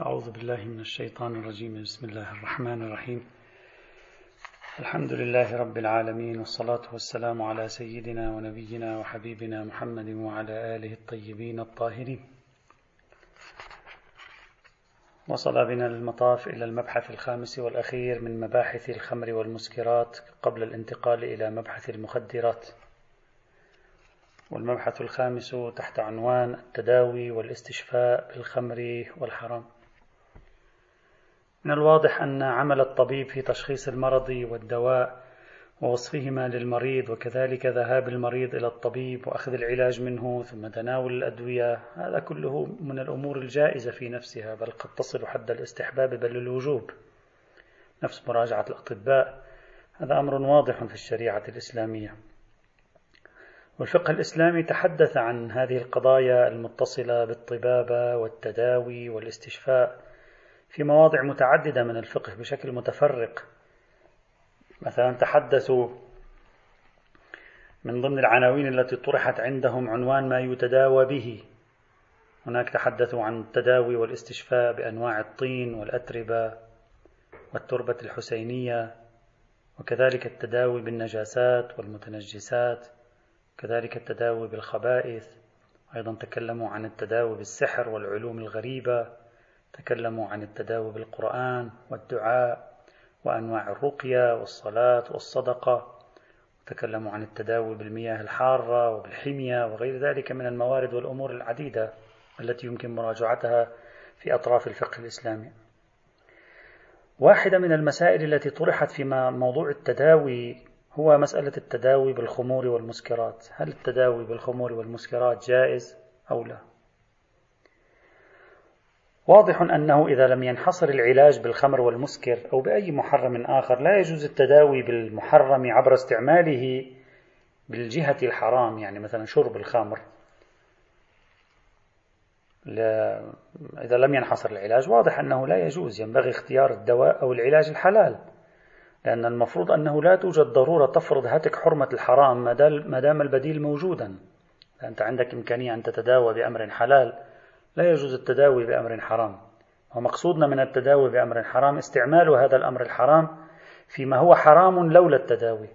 أعوذ بالله من الشيطان الرجيم. بسم الله الرحمن الرحيم. الحمد لله رب العالمين والصلاة والسلام على سيدنا ونبينا وحبيبنا محمد وعلى آله الطيبين الطاهرين. وصل بنا المطاف إلى المبحث الخامس والأخير من مباحث الخمر والمسكرات قبل الانتقال إلى مبحث المخدرات. والمبحث الخامس تحت عنوان التداوي والاستشفاء بالخمر والحرام. من الواضح أن عمل الطبيب في تشخيص المرض والدواء ووصفهما للمريض وكذلك ذهاب المريض إلى الطبيب وأخذ العلاج منه ثم تناول الأدوية. هذا كله من الأمور الجائزة في نفسها بل قد تصل حد الاستحباب بل الوجوب نفس مراجعة الأطباء. هذا أمر واضح في الشريعة الإسلامية. والفقه الإسلامي تحدث عن هذه القضايا المتصلة بالطبابة والتداوي والاستشفاء. في مواضع متعددة من الفقه بشكل متفرق. مثلا تحدثوا من ضمن العناوين التي طرحت عندهم عنوان ما يتداوى به. هناك تحدثوا عن التداوي والاستشفاء بأنواع الطين والأتربة والتربة الحسينية وكذلك التداوي بالنجاسات والمتنجسات كذلك التداوي بالخبائث. أيضا تكلموا عن التداوي بالسحر والعلوم الغريبة. تكلموا عن التداوي بالقرآن والدعاء وأنواع الرقية والصلاة والصدقة تكلموا عن التداوي بالمياه الحارة وبالحمية وغير ذلك من الموارد والأمور العديدة التي يمكن مراجعتها في أطراف الفقه الإسلامي. واحدة من المسائل التي طرحت في موضوع التداوي هو مسألة التداوي بالخمور والمسكرات. هل التداوي بالخمور والمسكرات جائز أو لا؟ واضح أنه إذا لم ينحصر العلاج بالخمر والمسكر أو بأي محرم آخر لا يجوز التداوي بالمحرم عبر استعماله بالجهة الحرام يعني مثلا شرب الخمر. لا إذا لم ينحصر العلاج واضح أنه لا يجوز ينبغي اختيار الدواء أو العلاج الحلال لأن المفروض أنه لا توجد ضرورة تفرض هتك حرمة الحرام ما دام البديل موجودا. أنت عندك إمكانية أن تتداوى بأمر حلال. لا يجوز التداوي بأمر حرام. ومقصودنا من التداوي بأمر حرام استعمال هذا الأمر الحرام فيما هو حرام لولا التداوي.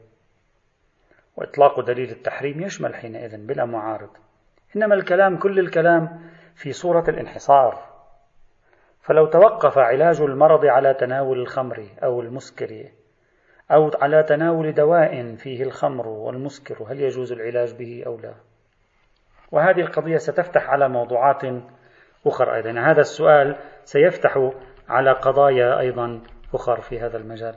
وإطلاق دليل التحريم يشمل حينئذ بلا معارض. إنما الكلام كل الكلام في صورة الانحصار. فلو توقف علاج المرض على تناول الخمر أو المسكر أو على تناول دواء فيه الخمر والمسكر هل يجوز العلاج به أو لا؟ وهذه القضية ستفتح على موضوعات أخرى أيضا. هذا السؤال سيفتح على قضايا أيضا أخرى في هذا المجال.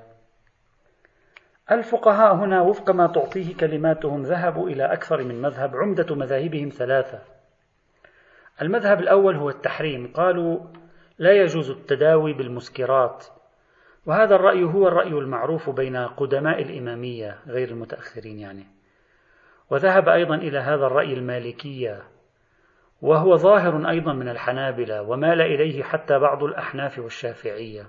الفقهاء هنا وفق ما تعطيه كلماتهم ذهبوا إلى أكثر من مذهب عمدة مذاهبهم ثلاثة. المذهب الأول هو التحريم. قالوا لا يجوز التداوي بالمسكرات وهذا الرأي هو الرأي المعروف بين قدماء الإمامية غير المتأخرين يعني. وذهب أيضا إلى هذا الرأي المالكية. وهو ظاهر أيضا من الحنابلة ومال إليه حتى بعض الأحناف والشافعية.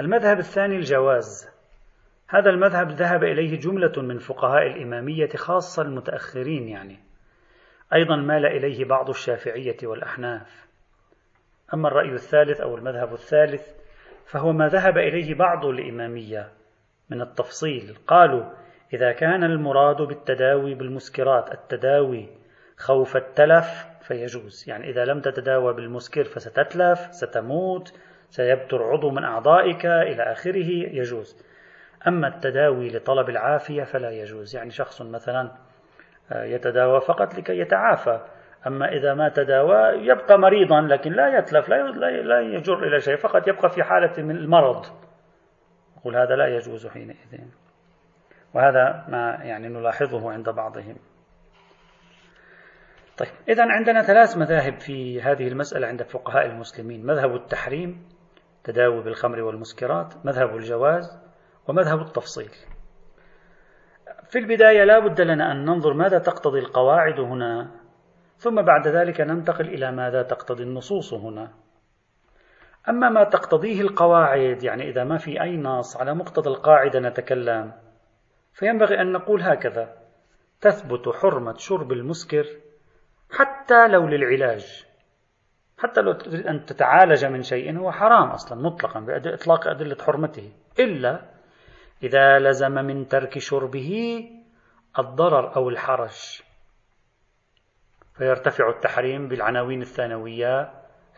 المذهب الثاني الجواز. هذا المذهب ذهب إليه جملة من فقهاء الإمامية خاصة المتأخرين يعني. أيضا مال إليه بعض الشافعية والأحناف. أما الرأي الثالث أو المذهب الثالث فهو ما ذهب إليه بعض الإمامية من التفصيل. قالوا إذا كان المراد بالتداوي بالمسكرات التداوي خوف التلف فيجوز. يعني إذا لم تتداوى بالمسكر فستتلف ستموت سيبتر عضو من أعضائك إلى آخره يجوز. أما التداوي لطلب العافية فلا يجوز. يعني شخص مثلا آه، يتداوى فقط لكي يتعافى. أما إذا ما تداوى يبقى مريضا لكن لا يتلف لا يجر إلى شيء فقط يبقى في حالة من المرض. يقول هذا لا يجوز حينئذ. وهذا ما يعني نلاحظه عند بعضهم. طيب إذا عندنا ثلاث مذاهب في هذه المسألة عند فقهاء المسلمين. مذهب التحريم تداوي بالخمر والمسكرات مذهب الجواز ومذهب التفصيل. في البداية لا بد لنا أن ننظر ماذا تقتضي القواعد هنا ثم بعد ذلك ننتقل إلى ماذا تقتضي النصوص هنا. أما ما تقتضيه القواعد يعني إذا ما في أي نص على مقتضى القاعدة نتكلم فينبغي أن نقول هكذا تثبت حرمة شرب المسكر حتى لو للعلاج. حتى لو تريد أن تتعالج من شيء هو حرام أصلا مطلقا بإطلاق أدلة حرمته. إلا إذا لزم من ترك شربه الضرر أو الحرج. فيرتفع التحريم بالعناوين الثانوية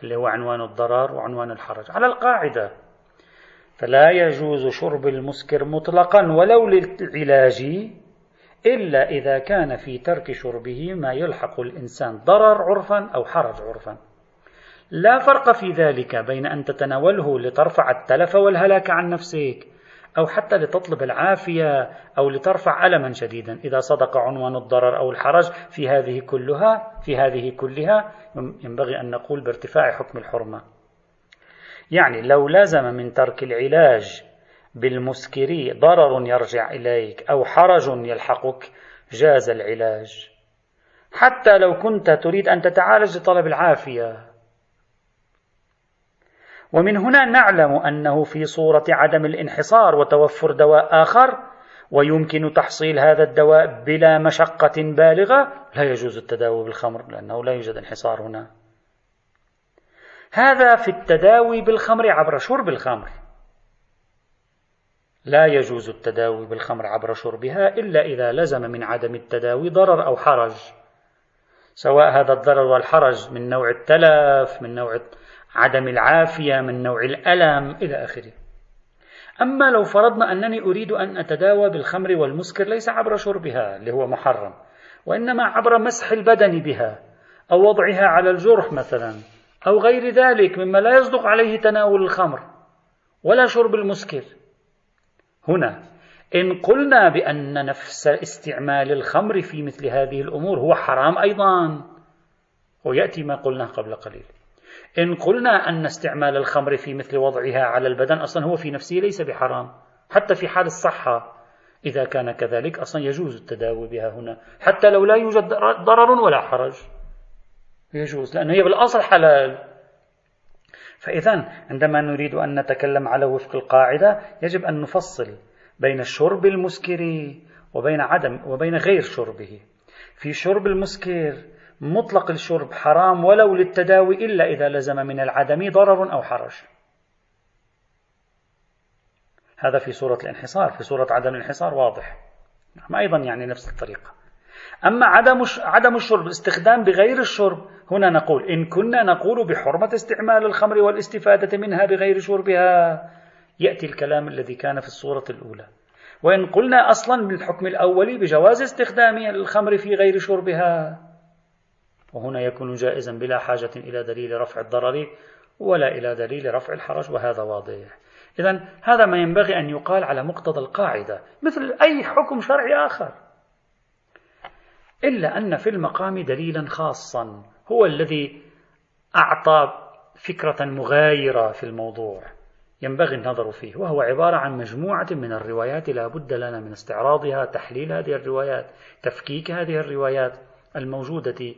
اللي هو عنوان الضرر وعنوان الحرج. على القاعدة. فلا يجوز شرب المسكر مطلقا ولو للعلاج إلا إذا كان في ترك شربه ما يلحق الإنسان ضرر عرفا أو حرج عرفا. لا فرق في ذلك بين أن تتناوله لترفع التلف والهلاك عن نفسك أو حتى لتطلب العافية أو لترفع ألما شديدا. إذا صدق عنوان الضرر أو الحرج في هذه كلها في هذه كلها ينبغي أن نقول بارتفاع حكم الحرمة. يعني لو لازم من ترك العلاج بالمسكر ضرر يرجع إليك أو حرج يلحقك جاز العلاج. حتى لو كنت تريد أن تتعالج لطلب العافية. ومن هنا نعلم أنه في صورة عدم الانحصار وتوفر دواء آخر ويمكن تحصيل هذا الدواء بلا مشقة بالغة لا يجوز التداوي بالخمر لأنه لا يوجد انحصار هنا. هذا في التداوي بالخمر عبر شرب الخمر. لا يجوز التداوي بالخمر عبر شربها إلا إذا لزم من عدم التداوي ضرر أو حرج. سواء هذا الضرر والحرج من نوع التلف من نوع عدم العافية من نوع الألم إلى آخره. أما لو فرضنا أنني أريد أن أتداوى بالخمر والمسكر ليس عبر شربها اللي هو محرم وإنما عبر مسح البدن بها أو وضعها على الجرح مثلا أو غير ذلك مما لا يصدق عليه تناول الخمر ولا شرب المسكر. هنا إن قلنا بأن نفس استعمال الخمر في مثل هذه الأمور هو حرام أيضا. ويأتي ما قلناه قبل قليل. إن قلنا أن استعمال الخمر في مثل وضعها على البدن أصلا هو في نفسه ليس بحرام حتى في حال الصحة. إذا كان كذلك أصلا يجوز التداوي بها هنا حتى لو لا يوجد ضرر ولا حرج. يجوز لأنه هي بالأصل حلال. فإذا عندما نريد أن نتكلم على وفق القاعدة يجب أن نفصل بين الشرب المسكر وبين عدم وبين غير شربه. في شرب المسكر مطلق الشرب حرام ولو للتداوي إلا إذا لزم من العدم ضرر أو حرج. هذا في صورة الانحصار في صورة عدم الانحصار واضح. نعم أيضا يعني نفس الطريقة. أما عدم عدم الشرب الاستخدام بغير الشرب هنا نقول إن كنا نقول بحرمة استعمال الخمر والاستفادة منها بغير شربها يأتي الكلام الذي كان في الصورة الأولى. وإن قلنا أصلا بالحكم الأولي بجواز استخدام الخمر في غير شربها وهنا يكون جائزا بلا حاجة إلى دليل رفع الضرر ولا إلى دليل رفع الحرج وهذا واضح. إذا هذا ما ينبغي أن يقال على مقتضى القاعدة مثل أي حكم شرعي آخر. إلا أن في المقام دليلا خاصا. هو الذي أعطى فكرة مغايرة في الموضوع ينبغي النظر فيه وهو عبارة عن مجموعة من الروايات لا بد لنا من استعراضها تحليل هذه الروايات تفكيك هذه الروايات الموجودة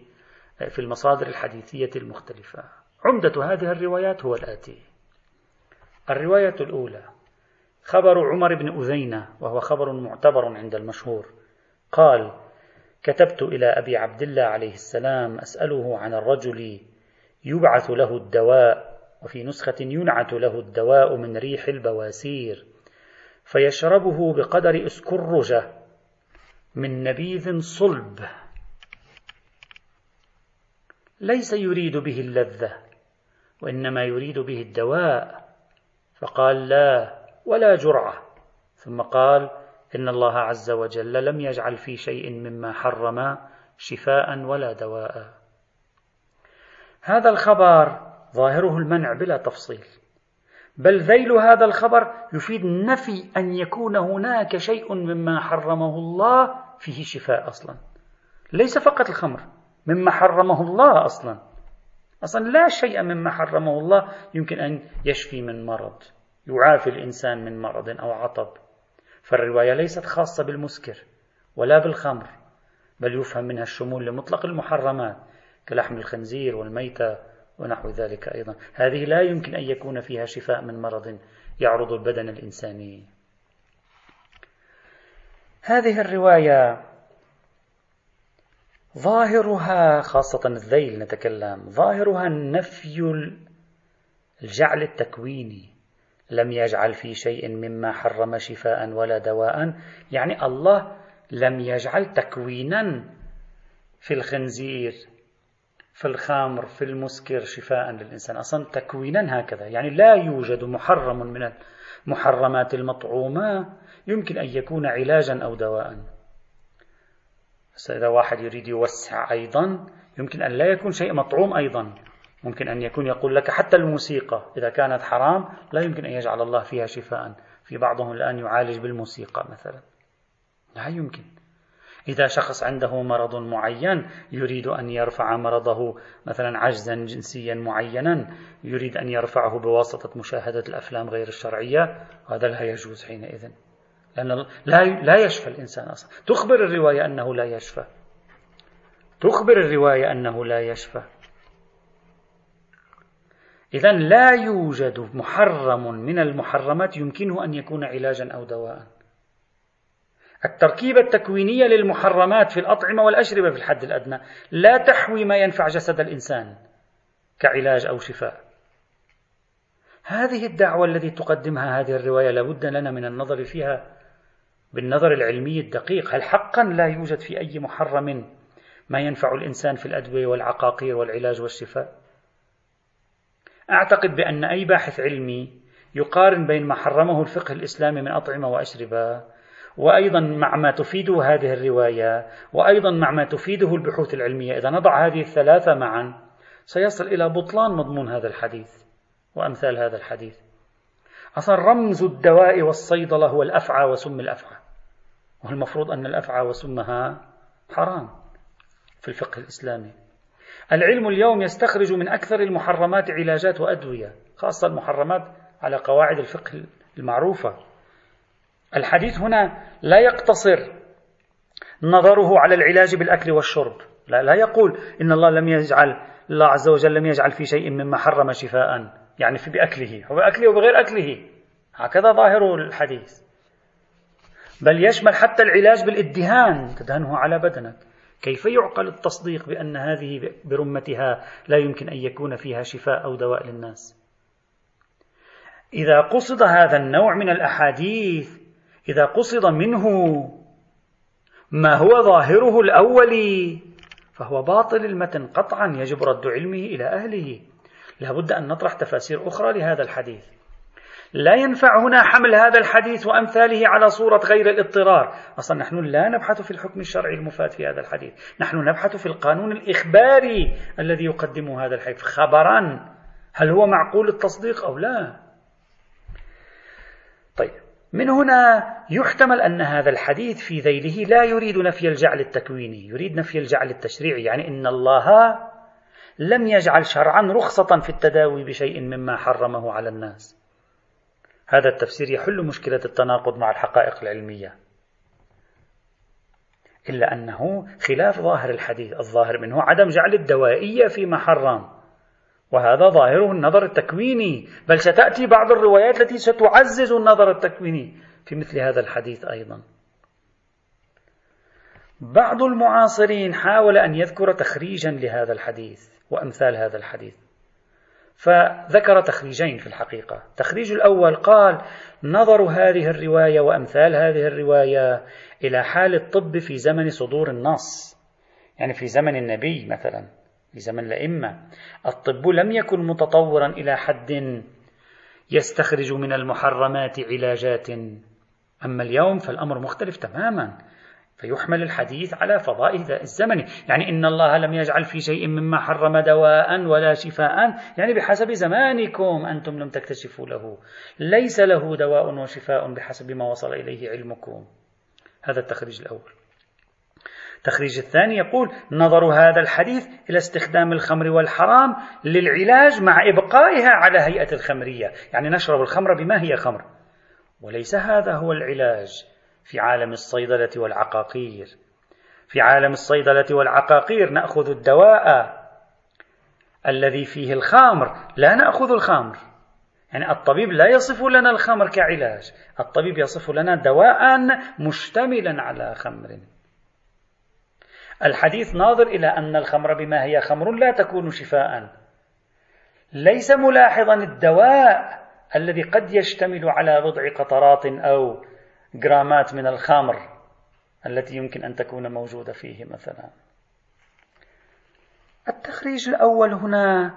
في المصادر الحديثية المختلفة. عمدة هذه الروايات هو الآتي. الرواية الأولى خبر عمر بن أذينة وهو خبر معتبر عند المشهور قال كتبت إلى أبي عبد الله عليه السلام أسأله عن الرجل يبعث له الدواء وفي نسخة ينعت له الدواء من ريح البواسير فيشربه بقدر اسكرجة من نبيذ صلب. ليس يريد به اللذة وإنما يريد به الدواء. فقال لا ولا جرعة. ثم قال إن الله عز وجل لم يجعل في شيء مما حرم شفاء ولا دواء. هذا الخبر ظاهره المنع بلا تفصيل. بل ذيل هذا الخبر يفيد نفي أن يكون هناك شيء مما حرمه الله فيه شفاء أصلا. ليس فقط الخمر مما حرمه الله أصلا. أصلا لا شيء مما حرمه الله يمكن أن يشفي من مرض يعافي الإنسان من مرض أو عطب. فالرواية ليست خاصة بالمسكر ولا بالخمر بل يفهم منها الشمول لمطلق المحرمات كلحم الخنزير والميتة ونحو ذلك أيضا. هذه لا يمكن أن يكون فيها شفاء من مرض يعرض البدن الإنساني. هذه الرواية ظاهرها خاصة الذيل نتكلم ظاهرها نفي الجعل التكويني. لم يجعل في شيء مما حرم شفاء ولا دواء. يعني الله لم يجعل تكوينا في الخنزير في الخمر في المسكر شفاء للإنسان. أصلا تكوينا هكذا. يعني لا يوجد محرم من المحرمات المطعومة يمكن أن يكون علاجا أو دواء. إذا واحد يريد يوسع أيضا يمكن أن لا يكون شيء مطعوم أيضا. ممكن أن يكون يقول لك حتى الموسيقى إذا كانت حرام لا يمكن أن يجعل الله فيها شفاء. في بعضهم الآن يعالج بالموسيقى مثلا. لا يمكن. إذا شخص عنده مرض معين يريد أن يرفع مرضه مثلا عجزا جنسيا معينا يريد أن يرفعه بواسطة مشاهدة الأفلام غير الشرعية هذا لا يجوز حينئذ. لأن لا لا يشفى الإنسان أصلا. تخبر الرواية أنه لا يشفى. تخبر الرواية أنه لا يشفى. إذا لا يوجد محرم من المحرمات يمكنه أن يكون علاجا أو دواء التركيبة التكوينية للمحرمات في الأطعمة والأشربة في الحد الأدنى لا تحوي ما ينفع جسد الإنسان كعلاج أو شفاء. هذه الدعوة التي تقدمها هذه الرواية لابد لنا من النظر فيها بالنظر العلمي الدقيق. هل حقا لا يوجد في أي محرم ما ينفع الإنسان في الأدوية والعقاقير والعلاج والشفاء؟ أعتقد بأن أي باحث علمي يقارن بين ما حرمه الفقه الإسلامي من أطعمة وأشربة وأيضا مع ما تفيده هذه الرواية وأيضا مع ما تفيده البحوث العلمية. إذا نضع هذه الثلاثة معا سيصل إلى بطلان مضمون هذا الحديث وأمثال هذا الحديث. أصلا رمز الدواء والصيدلة هو الأفعى وسم الأفعى والمفروض أن الأفعى وسمها حرام في الفقه الإسلامي. العلم اليوم يستخرج من أكثر المحرمات علاجات وأدوية خاصة المحرمات على قواعد الفقه المعروفة. الحديث هنا لا يقتصر نظره على العلاج بالأكل والشرب. لا, لا يقول إن الله لم يجعل الله عز وجل لم يجعل في شيء مما حرم شفاء يعني في بأكله وبأكله وبغير أكله. هكذا ظاهر الحديث. بل يشمل حتى العلاج بالإدهان تدهنه على بدنك. كيف يعقل التصديق بأن هذه برمتها لا يمكن أن يكون فيها شفاء أو دواء للناس؟ إذا قصد هذا النوع من الأحاديث إذا قصد منه ما هو ظاهره الأولي فهو باطل المتن قطعا يجب رد علمه إلى أهله. لابد أن نطرح تفاسير أخرى لهذا الحديث. لا ينفع هنا حمل هذا الحديث وأمثاله على صورة غير الاضطرار. أصلا نحن لا نبحث في الحكم الشرعي المفاد في هذا الحديث. نحن نبحث في القانون الإخباري الذي يقدمه هذا الحديث. خبرا. هل هو معقول التصديق أو لا؟ طيب. من هنا يحتمل أن هذا الحديث في ذيله لا يريد نفي الجعل التكويني. يريد نفي الجعل التشريعي. يعني إن الله لم يجعل شرعا رخصة في التداوي بشيء مما حرمه على الناس. هذا التفسير يحل مشكلة التناقض مع الحقائق العلمية. إلا أنه خلاف ظاهر الحديث الظاهر منه عدم جعل الدوائية في محرم وهذا ظاهره النظر التكويني. بل ستأتي بعض الروايات التي ستعزز النظر التكويني في مثل هذا الحديث أيضا. بعض المعاصرين حاول أن يذكر تخريجا لهذا الحديث وأمثال هذا الحديث. فذكر تخريجين في الحقيقة. التخريج الأول قال نظر هذه الرواية وأمثال هذه الرواية إلى حال الطب في زمن صدور النص. يعني في زمن النبي مثلا في زمن الأئمة. الطب لم يكن متطورا إلى حد يستخرج من المحرمات علاجات. أما اليوم فالأمر مختلف تماما. فيحمل الحديث على فضاء الزمن. يعني إن الله لم يجعل في شيء مما حرم دواء ولا شفاء. يعني بحسب زمانكم أنتم لم تكتشفوا له. ليس له دواء وشفاء بحسب ما وصل إليه علمكم. هذا التخريج الأول. التخريج الثاني يقول نظر هذا الحديث إلى استخدام الخمر والحرام للعلاج مع إبقائها على هيئة الخمرية. يعني نشرب الخمر بما هي خمر. وليس هذا هو العلاج. في عالم الصيدلة والعقاقير. في عالم الصيدلة والعقاقير نأخذ الدواء الذي فيه الخمر. لا نأخذ الخمر. يعني الطبيب لا يصف لنا الخمر كعلاج. الطبيب يصف لنا دواء مشتملا على خمر. الحديث ناظر إلى أن الخمر بما هي خمر لا تكون شفاء. ليس ملاحظا الدواء الذي قد يشتمل على بضع قطرات أو جرامات من الخمر التي يمكن أن تكون موجودة فيه مثلا. التخريج الأول هنا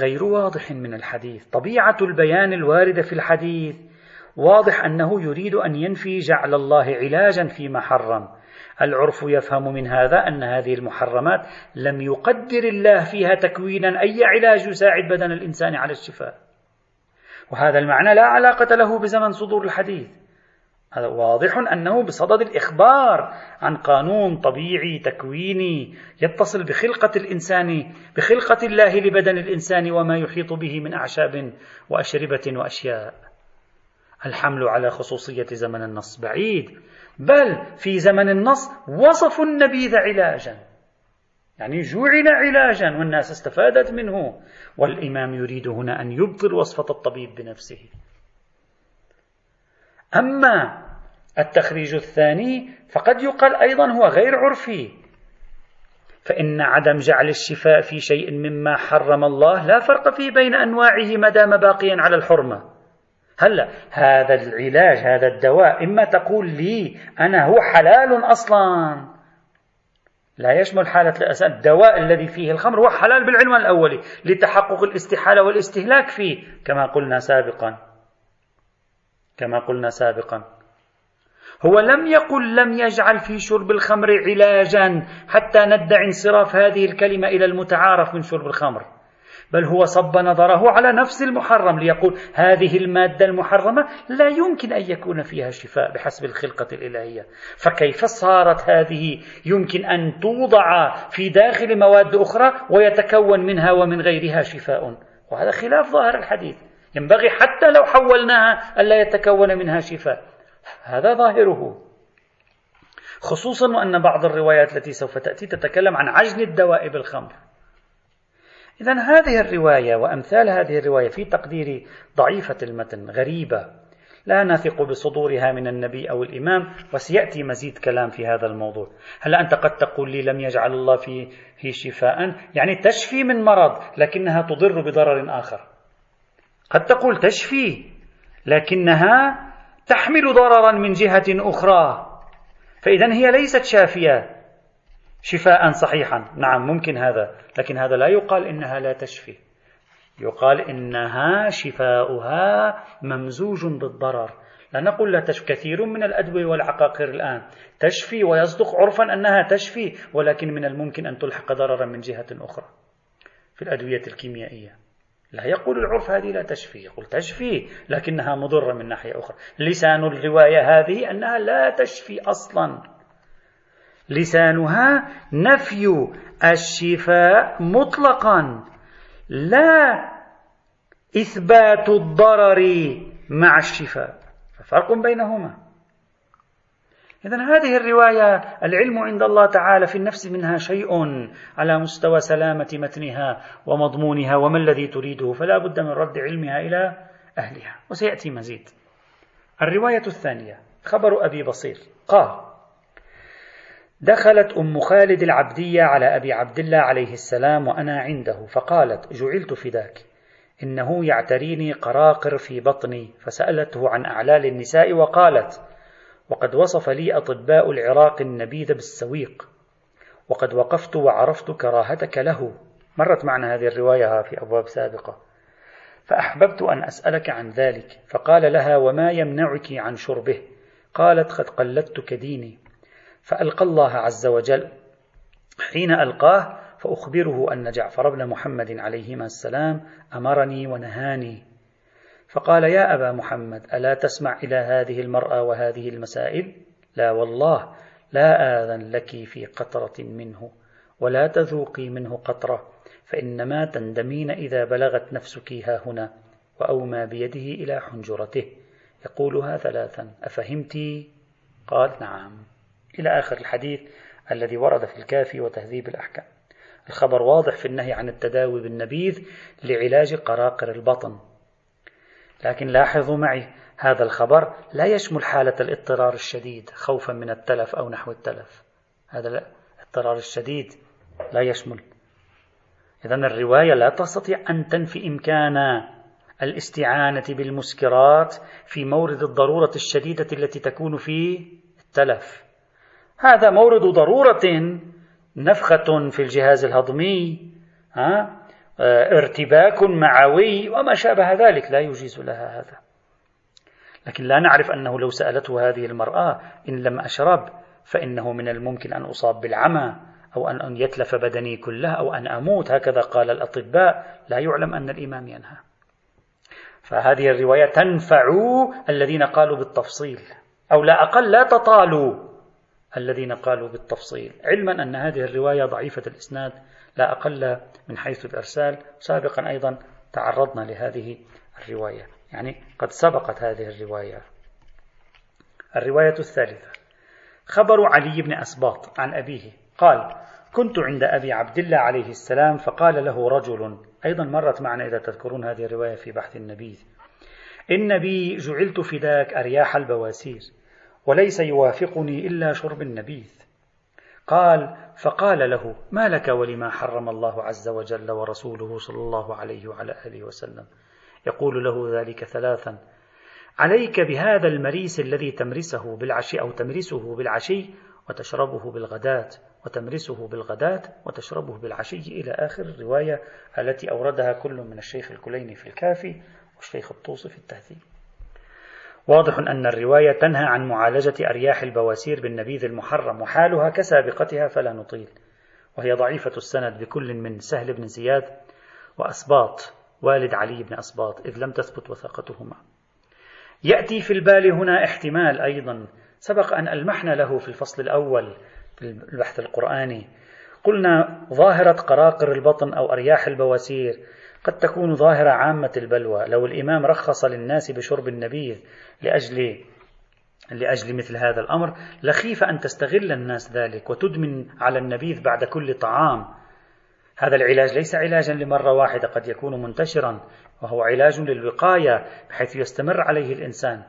غير واضح من الحديث. طبيعة البيان الواردة في الحديث واضح أنه يريد أن ينفي جعل الله علاجا فيما حرم. العرف يفهم من هذا أن هذه المحرمات لم يقدر الله فيها تكوينا أي علاج يساعد بدن الإنسان على الشفاء. وهذا المعنى لا علاقة له بزمن صدور الحديث. هذا واضح أنه بصدد الإخبار عن قانون طبيعي تكويني يتصل بخلقة الإنسان بخلقة الله لبدن الإنسان وما يحيط به من أعشاب وأشربة وأشياء. الحمل على خصوصية زمن النص بعيد بل في زمن النص وصفوا النبيذ علاجا. يعني جعل علاجا والناس استفادت منه والإمام يريد هنا أن يبطل وصفة الطبيب بنفسه. أما التخريج الثاني فقد يقال أيضا هو غير عرفي. فإن عدم جعل الشفاء في شيء مما حرم الله لا فرق فيه بين أنواعه ما دام باقيا على الحرمة. هلا هذا العلاج هذا الدواء إما تقول لي أنا هو حلال أصلا. لا يشمل حالة الدواء الذي فيه الخمر هو حلال بالعنوان الأولي لتحقق الاستحالة والاستهلاك فيه كما قلنا سابقا. كما قلنا سابقا. هو لم يقل لم يجعل في شرب الخمر علاجا حتى ندعي انصراف هذه الكلمة إلى المتعارف من شرب الخمر. بل هو صب نظره على نفس المحرم ليقول هذه المادة المحرمة لا يمكن أن يكون فيها شفاء بحسب الخلقة الإلهية. فكيف صارت هذه يمكن أن توضع في داخل مواد أخرى ويتكون منها ومن غيرها شفاء؟ وهذا خلاف ظاهر الحديث. ينبغي حتى لو حولناها ألا يتكون منها شفاء. هذا ظاهره. خصوصا وأن بعض الروايات التي سوف تأتي تتكلم عن عجن الدواء بالخمر إذا هذه الرواية وأمثال هذه الرواية في تقديري ضعيفة المتن غريبة. لا نثق بصدورها من النبي أو الإمام وسيأتي مزيد كلام في هذا الموضوع. هل أنت قد تقول لي لم يجعل الله فيه شفاء؟ يعني تشفي من مرض لكنها تضر بضرر آخر. قد تقول تشفي لكنها تحمل ضررا من جهة أخرى. فإذا هي ليست شافية. شفاء صحيحا. نعم ممكن هذا لكن هذا لا يقال إنها لا تشفي. يقال إنها شفاؤها ممزوج بالضرر. لا نقول لا تشفي. كثير من الأدوية والعقاقير الآن تشفي ويصدق عرفا أنها تشفي ولكن من الممكن أن تلحق ضررا من جهة أخرى في الأدوية الكيميائية. لا يقول العرف هذه لا تشفي يقول تشفي لكنها مضرة من ناحية أخرى. لسان الرواية هذه أنها لا تشفي أصلا. لسانها نفي الشفاء مطلقا. لا إثبات الضرر مع الشفاء. ففرق بينهما. إذا هذه الرواية العلم عند الله تعالى في النفس منها شيء على مستوى سلامة متنها ومضمونها وما الذي تريده فلا بد من رد علمها إلى أهلها. وسيأتي مزيد. الرواية الثانية خبر أبي بصير. قال دخلت أم خالد العبدية على أبي عبد الله عليه السلام وأنا عنده فقالت جعلت فداك إنه يعتريني قراقر في بطني. فسألته عن أعلال النساء وقالت وقد وصف لي أطباء العراق النبيذ بالسويق. وقد وقفت وعرفت كراهتك له. مرت معنا هذه الرواية في أبواب سابقة. فأحببت أن أسألك عن ذلك. فقال لها وما يمنعك عن شربه؟ قالت قد قلدت كديني فألقى الله عز وجل. حين ألقاه فأخبره أن جعفر بن محمد عليهما السلام أمرني ونهاني فقال يا أبا محمد ألا تسمع إلى هذه المرأة وهذه المسائل؟ لا والله لا آذن لك في قطرة منه ولا تذوقي منه قطرة فإنما تندمين إذا بلغت نفسك ها هنا وأومى بيده إلى حنجرته. يقولها ثلاثا أفهمت؟ قال نعم. إلى آخر الحديث الذي ورد في الكافي وتهذيب الأحكام. الخبر واضح في النهي عن التداوي بالنبيذ لعلاج قراقر البطن. لكن لاحظوا معي هذا الخبر لا يشمل حالة الاضطرار الشديد خوفا من التلف أو نحو التلف. هذا لا الاضطرار الشديد لا يشمل. إذا الرواية لا تستطيع أن تنفي إمكان الاستعانة بالمسكرات في مورد الضرورة الشديدة التي تكون في التلف. هذا مورد ضرورة نفخة في الجهاز الهضمي ها؟ آه، ارتباك معوي وما شابه ذلك. لا يجيز لها هذا. لكن لا نعرف أنه لو سألته هذه المرأة إن لم أشرب فإنه من الممكن أن أصاب بالعمى أو أن يتلف بدني كله أو أن أموت. هكذا قال الأطباء. لا يعلم أن الإمام ينهى. فهذه الرواية تنفع الذين قالوا بالتفصيل أو لا أقل لا تطالوا الذين قالوا بالتفصيل. علما أن هذه الرواية ضعيفة الإسناد لا أقل من حيث الإرسال. سابقا أيضا تعرضنا لهذه الرواية. يعني قد سبقت هذه الرواية. الرواية الثالثة. خبر علي بن أسباط عن أبيه. قال كنت عند أبي عبد الله عليه السلام فقال له رجل أيضا مرت معنا إذا تذكرون هذه الرواية في بحث النبي. إن بي جعلت فداك أرياح البواسير وليس يوافقني إلا شرب النبيذ. قال فقال له ما لك ولما حرم الله عز وجل ورسوله صلى الله عليه وعلى آله وسلم؟ يقول له ذلك ثلاثا عليك بهذا المريس الذي تمرسه بالعشي أو تمرسه بالعشي وتشربه بالغداة وتمرسه بالغداة وتشربه بالعشي إلى آخر الرواية التي أوردها كل من الشيخ الكليني في الكافي والشيخ الطوسي في التهذيب. واضح أن الرواية تنهى عن معالجة أرياح البواسير بالنبيذ المحرم وحالها كسابقتها فلا نطيل. وهي ضعيفة السند بكل من سهل بن زياد وأسباط والد علي بن أسباط إذ لم تثبت وثاقتهما. يأتي في البال هنا احتمال أيضا. سبق أن ألمحنا له في الفصل الأول في البحث القرآني. قلنا ظاهرة قراقر البطن أو أرياح البواسير قد تكون ظاهرة عامة البلوى. لو الإمام رخص للناس بشرب النبيذ لأجل لأجل مثل هذا الأمر لخيف أن تستغل الناس ذلك وتدمن على النبيذ بعد كل طعام. هذا العلاج ليس علاجا لمرة واحدة قد يكون منتشرا وهو علاج للوقاية بحيث يستمر عليه الإنسان.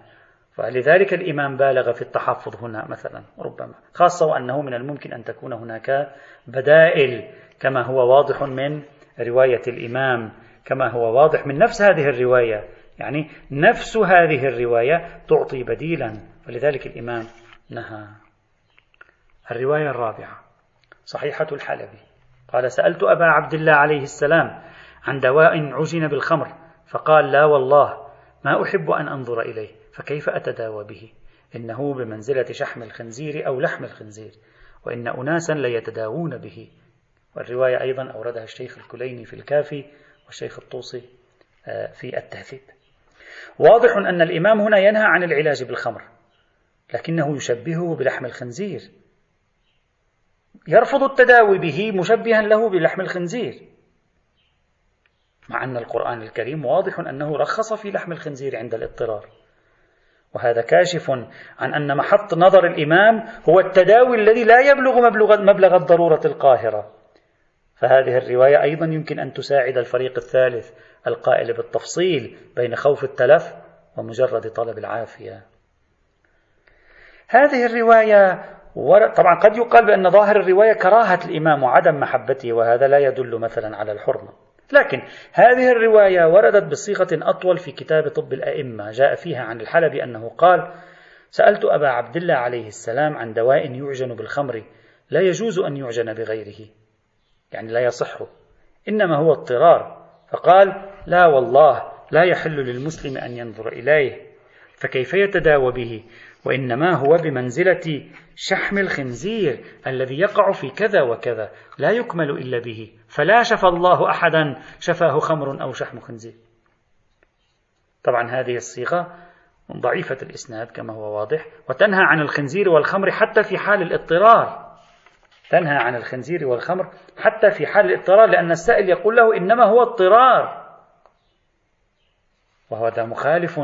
فلذلك الإمام بالغ في التحفظ هنا مثلا ربما. خاصة وأنه من الممكن أن تكون هناك بدائل كما هو واضح من رواية الإمام كما هو واضح من نفس هذه الرواية. يعني نفس هذه الرواية تعطي بديلا ولذلك الإمام نهى. الرواية الرابعة صحيحة الحلبي. قال سألت أبا عبد الله عليه السلام عن دواء عجن بالخمر فقال لا والله ما أحب أن أنظر إليه فكيف أتداوى به؟ إنه بمنزلة شحم الخنزير أو لحم الخنزير وإن أناسا ليتداوون به. والرواية أيضا أوردها الشيخ الكليني في الكافي والشيخ الطوسي آه، في التهذيب. واضح أن الإمام هنا ينهى عن العلاج بالخمر لكنه يشبهه بلحم الخنزير. يرفض التداوي به مشبها له بلحم الخنزير مع أن القرآن الكريم واضح أنه رخص في لحم الخنزير عند الاضطرار. وهذا كاشف عن أن محط نظر الإمام هو التداوي الذي لا يبلغ مبلغ, مبلغ الضرورة القاهرة. فهذه الرواية أيضا يمكن أن تساعد الفريق الثالث القائل بالتفصيل بين خوف التلف ومجرد طلب العافية. هذه الرواية طبعا قد يقال بأن ظاهر الرواية كراهة الإمام وعدم محبته وهذا لا يدل مثلا على الحرمة. لكن هذه الرواية وردت بصيغة أطول في كتاب طب الأئمة جاء فيها عن الحلبي أنه قال سألت أبا عبد الله عليه السلام عن دواء يعجن بالخمر لا يجوز أن يعجن بغيره. يعني لا يصح. إنما هو اضطرار. فقال لا والله لا يحل للمسلم أن ينظر إليه. فكيف يتداوى به؟ وإنما هو بمنزلة شحم الخنزير الذي يقع في كذا وكذا لا يكمل إلا به. فلا شفى الله أحدا شفاه خمر أو شحم خنزير. طبعا هذه الصيغة ضعيفة الإسناد كما هو واضح وتنهى عن الخنزير والخمر حتى في حال الاضطرار. تنهى عن الخنزير والخمر حتى في حال الاضطرار لأن السائل يقول له إنما هو اضطرار. وهذا مخالف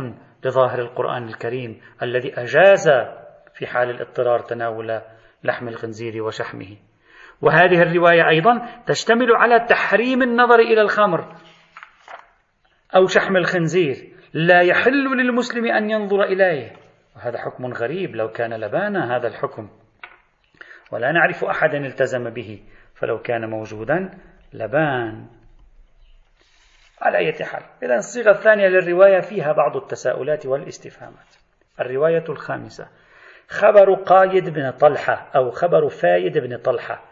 لظاهر القرآن الكريم الذي أجاز في حال الاضطرار تناول لحم الخنزير وشحمه. وهذه الرواية أيضا تشتمل على تحريم النظر إلى الخمر أو شحم الخنزير. لا يحل للمسلم أن ينظر إليه. وهذا حكم غريب لو كان لبانا هذا الحكم. ولا نعرف أحدا التزم به. فلو كان موجودا لبان. على أي حال إذا الصيغة الثانية للرواية فيها بعض التساؤلات والاستفهامات. الرواية الخامسة خبر قايد بن طلحة أو خبر فايد بن طلحة.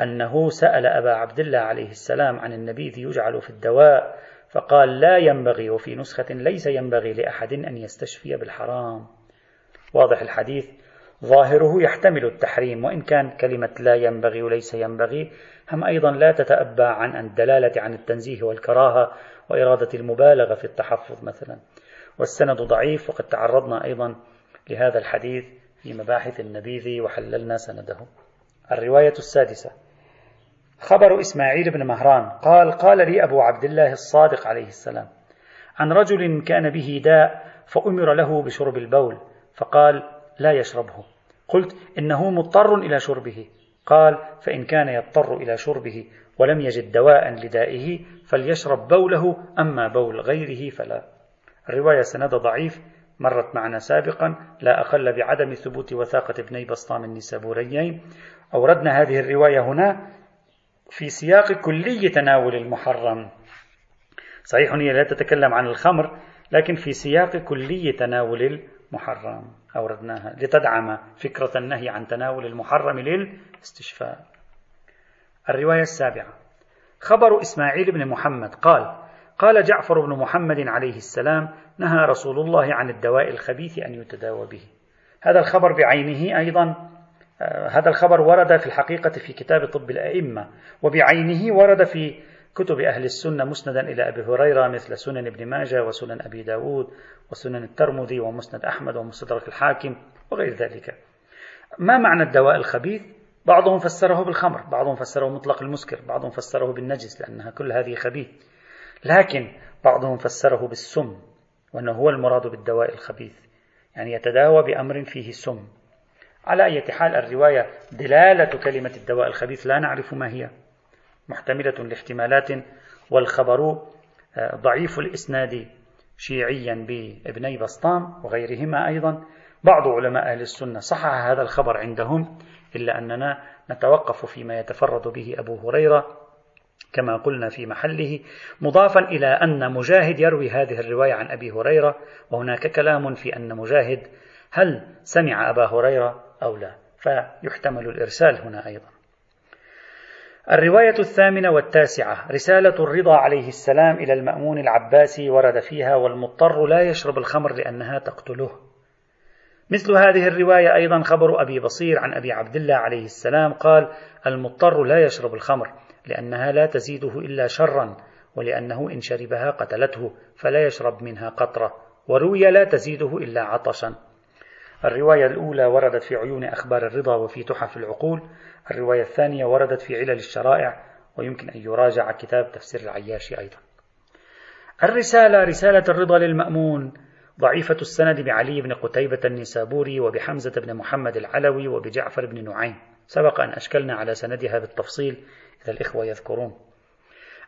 أنه سأل أبا عبد الله عليه السلام عن النبيذ يجعل في الدواء فقال لا ينبغي وفي نسخة ليس ينبغي لأحد أن يستشفي بالحرام. واضح الحديث؟ ظاهره يحتمل التحريم وإن كان كلمة لا ينبغي وليس ينبغي هم أيضا لا تتأبى عن الدلالة عن التنزيه والكراهة وإرادة المبالغة في التحفظ مثلا. والسند ضعيف وقد تعرضنا أيضا لهذا الحديث في مباحث النبيذ وحللنا سنده. الرواية السادسة. خبر إسماعيل بن مهران قال قال لي أبو عبد الله الصادق عليه السلام عن رجل كان به داء فأمر له بشرب البول فقال لا يشربه. قلت إنه مضطر إلى شربه. قال فإن كان يضطر إلى شربه ولم يجد دواء لدائه فليشرب بوله أما بول غيره فلا. الرواية سند ضعيف مرت معنا سابقا لا أقل بعدم ثبوت وثاقة ابني بسطام النسابوريين. أوردنا هذه الرواية هنا في سياق كلي تناول المحرم. صحيح هي لا تتكلم عن الخمر لكن في سياق كلي تناول المحرم. أوردناها لتدعم فكرة النهي عن تناول المحرم للاستشفاء. الرواية السابعة خبر إسماعيل بن محمد قال قال جعفر بن محمد عليه السلام نهى رسول الله عن الدواء الخبيث أن يتداوى به. هذا الخبر بعينه أيضا آه، هذا الخبر ورد في الحقيقة في كتاب طب الأئمة وبعينه ورد في كتب أهل السنة مسندا إلى أبي هريرة مثل سنن ابن ماجه وسنن أبي داود وسنن الترمذي ومسند أحمد ومستدرك الحاكم وغير ذلك. ما معنى الدواء الخبيث؟ بعضهم فسره بالخمر بعضهم فسره مطلق المسكر بعضهم فسره بالنجس لأنها كل هذه خبيث. لكن بعضهم فسره بالسم وأنه هو المراد بالدواء الخبيث يعني يتداوى بأمر فيه سم. على أي حال الرواية دلالة كلمة الدواء الخبيث لا نعرف ما هي. محتملة لاحتمالات والخبر آه، ضعيف الإسناد شيعيا بابني بسطام وغيرهما أيضا. بعض علماء أهل السنة صحح هذا الخبر عندهم إلا أننا نتوقف فيما يتفرد به أبو هريرة كما قلنا في محله مضافا إلى أن مجاهد يروي هذه الرواية عن أبي هريرة وهناك كلام في أن مجاهد هل سمع أبا هريرة أو لا. فيحتمل الإرسال هنا أيضا. الرواية الثامنة والتاسعة رسالة الرضا عليه السلام إلى المأمون العباسي ورد فيها والمضطر لا يشرب الخمر لأنها تقتله. مثل هذه الرواية أيضا خبر أبي بصير عن أبي عبد الله عليه السلام قال المضطر لا يشرب الخمر لأنها لا تزيده إلا شرا ولأنه إن شربها قتلته فلا يشرب منها قطرة وروي لا تزيده إلا عطشا. الرواية الأولى وردت في عيون أخبار الرضا وفي تحف العقول. الرواية الثانية وردت في علل الشرائع ويمكن أن يراجع كتاب تفسير العياشي أيضا. الرسالة رسالة الرضا للمأمون ضعيفة السند بعلي بن قتيبة النسابوري وبحمزة بن محمد العلوي وبجعفر بن نعيم. سبق أن أشكلنا على سندها بالتفصيل إذا الإخوة يذكرون.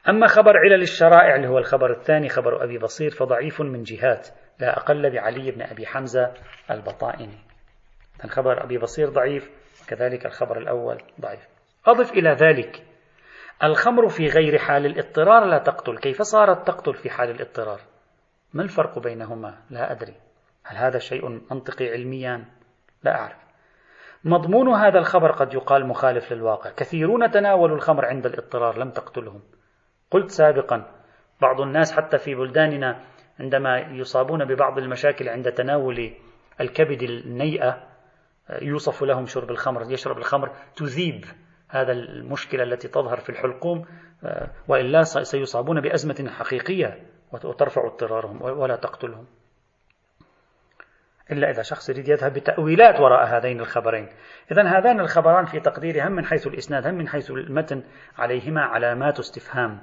أما خبر علل الشرائع اللي هو الخبر الثاني خبر أبي بصير فضعيف من جهات لا أقل بعلي بن أبي حمزة البطائني. الخبر أبي بصير ضعيف كذلك الخبر الأول ضعيف. أضف إلى ذلك الخمر في غير حال الاضطرار لا تقتل. كيف صارت تقتل في حال الاضطرار؟ ما الفرق بينهما؟ لا أدري. هل هذا شيء منطقي علميا؟ لا أعرف. مضمون هذا الخبر قد يقال مخالف للواقع. كثيرون تناولوا الخمر عند الاضطرار لم تقتلهم. قلت سابقا بعض الناس حتى في بلداننا عندما يصابون ببعض المشاكل عند تناول الكبد النيئة يوصف لهم شرب الخمر يشرب الخمر تذيب هذا المشكلة التي تظهر في الحلقوم وإلا سيصابون بأزمة حقيقية وترفع اضطرارهم ولا تقتلهم. إلا إذا شخص يريد يذهب بتأويلات وراء هذين الخبرين. إذا هذان الخبران في تقديري هم من حيث الإسناد هم من حيث المتن عليهما علامات استفهام.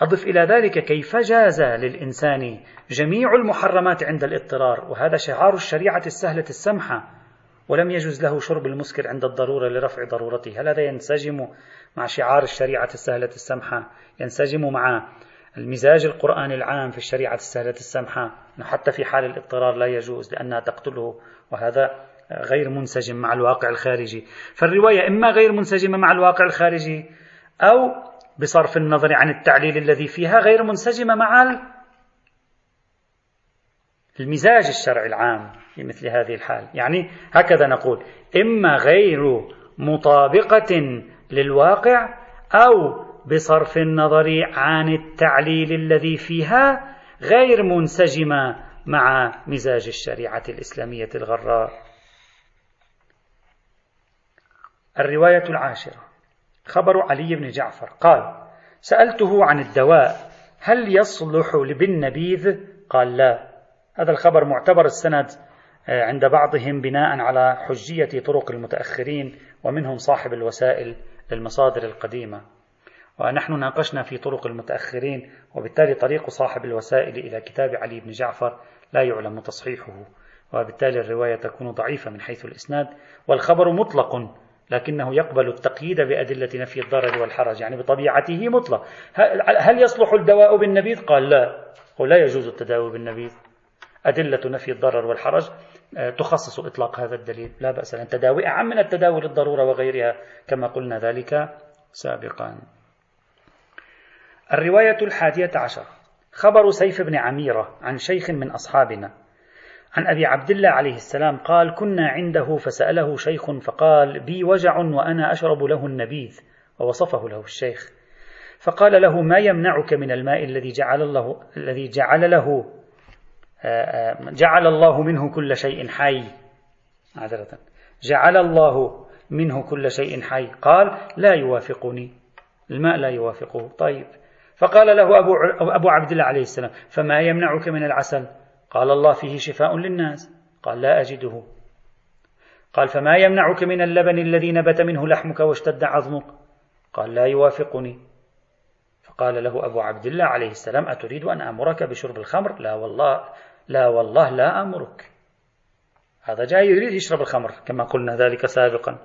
أضف إلى ذلك كيف جاز للإنسان جميع المحرمات عند الاضطرار وهذا شعار الشريعة السهلة السمحة ولم يجوز له شرب المسكر عند الضرورة لرفع ضرورته. هل هذا ينسجم مع شعار الشريعة السهلة السمحة؟ ينسجم مع المزاج القرآني العام في الشريعة السهلة السمحة؟ حتى في حال الاضطرار لا يجوز لأنها تقتله وهذا غير منسجم مع الواقع الخارجي. فالرواية إما غير منسجمة مع الواقع الخارجي أو بصرف النظر عن التعليل الذي فيها غير منسجمة مع المزاج الشرعي العام في مثل هذه الحال يعني هكذا نقول إما غير مطابقة للواقع أو بصرف النظر عن التعليل الذي فيها غير منسجمة مع مزاج الشريعة الإسلامية الغراء. الرواية العاشرة خبر علي بن جعفر قال: سألته عن الدواء هل يصلح بالنبيذ؟ قال لا. هذا الخبر معتبر السند آه، عند بعضهم بناء على حجية طرق المتأخرين ومنهم صاحب الوسائل للمصادر القديمة. ونحن ناقشنا في طرق المتأخرين وبالتالي طريق صاحب الوسائل إلى كتاب علي بن جعفر لا يعلم تصحيحه. وبالتالي الرواية تكون ضعيفة من حيث الإسناد والخبر مطلق لكنه يقبل التقييد بأدلة نفي الضرر والحرج. يعني بطبيعته مطلق. هل يصلح الدواء بالنبيذ؟ قال لا. قل لا يجوز التداوي بالنبيذ. أدلة نفي الضرر والحرج آه، تخصص إطلاق هذا الدليل. لا بأس أن تداوي أعم من التداوي للضرورة وغيرها كما قلنا ذلك سابقا. الرواية الحادية عشر. خبر سيف بن عميرة عن شيخ من أصحابنا عن أبي عبد الله عليه السلام قال كنا عنده فسأله شيخ فقال بي وجع وأنا أشرب له النبيذ ووصفه له الشيخ. فقال له ما يمنعك من الماء الذي جعل الله الذي جعل له جعل الله منه كل شيء حي. معذرة. جعل الله منه كل شيء حي. قال لا يوافقني. الماء لا يوافقه. طيب. فقال له أبو, أبو عبد الله عليه السلام فما يمنعك من العسل؟ قال الله فيه شفاء للناس. قال لا أجده. قال فما يمنعك من اللبن الذي نبت منه لحمك واشتد عظمك؟ قال لا يوافقني. فقال له أبو عبد الله عليه السلام أتريد أن أمرك بشرب الخمر؟ لا والله. لا والله لا أمرك. هذا جاي يريد يشرب الخمر كما قلنا ذلك سابقا.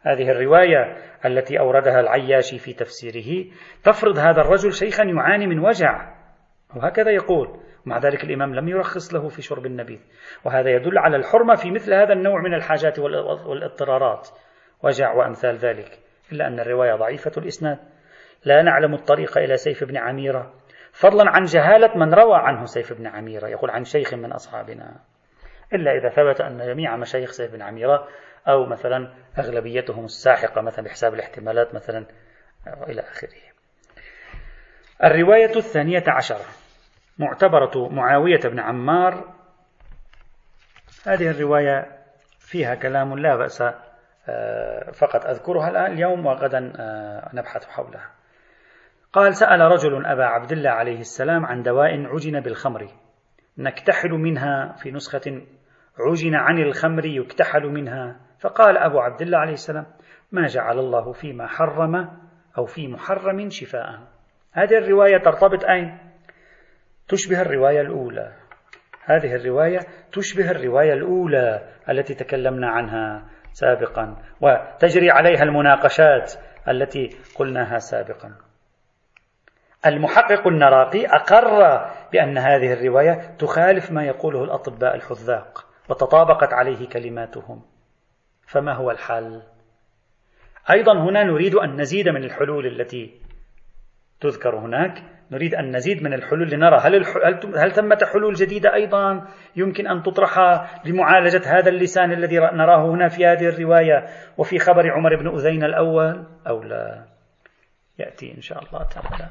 هذه الرواية التي أوردها العياشي في تفسيره تفرض هذا الرجل شيخا يعاني من وجع. وهكذا يقول مع ذلك الإمام لم يرخص له في شرب النبيذ. وهذا يدل على الحرمة في مثل هذا النوع من الحاجات والاضطرارات. وجع وأمثال ذلك. إلا أن الرواية ضعيفة الإسناد. لا نعلم الطريق إلى سيف بن عميرة. فضلا عن جهالة من روى عنه سيف بن عميرة يقول عن شيخ من أصحابنا. إلا إذا ثبت أن جميع مشايخ سيف بن عميرة أو مثلا أغلبيتهم الساحقة مثلا بحساب الاحتمالات مثلا إلى آخره. الرواية الثانية عشرة. معتبرة معاوية بن عمار. هذه الرواية فيها كلام لا بأس آه، فقط أذكرها الآن اليوم وغدا آه، نبحث حولها. قال سأل رجل أبا عبد الله عليه السلام عن دواء عجن بالخمر. نكتحل منها في نسخة عجن عن الخمر يكتحل منها. فقال أبو عبد الله عليه السلام ما جعل الله فيما حرم أو في محرم شفاء هذه الرواية ترتبط أين؟ تشبه الرواية الأولى. هذه الرواية تشبه الرواية الأولى التي تكلمنا عنها سابقا وتجري عليها المناقشات التي قلناها سابقا. المحقق النراقي أقر بأن هذه الرواية تخالف ما يقوله الأطباء الحذاق وتطابقت عليه كلماتهم. فما هو الحل؟ أيضا هنا نريد أن نزيد من الحلول التي تذكر هناك. نريد أن نزيد من الحلول لنرى هل, هل, هل ثمة حلول جديدة أيضا؟ يمكن أن تطرح لمعالجة هذا اللسان الذي نراه هنا في هذه الرواية وفي خبر عمر بن أذين الأول أو لا؟ يأتي إن شاء الله تعالى.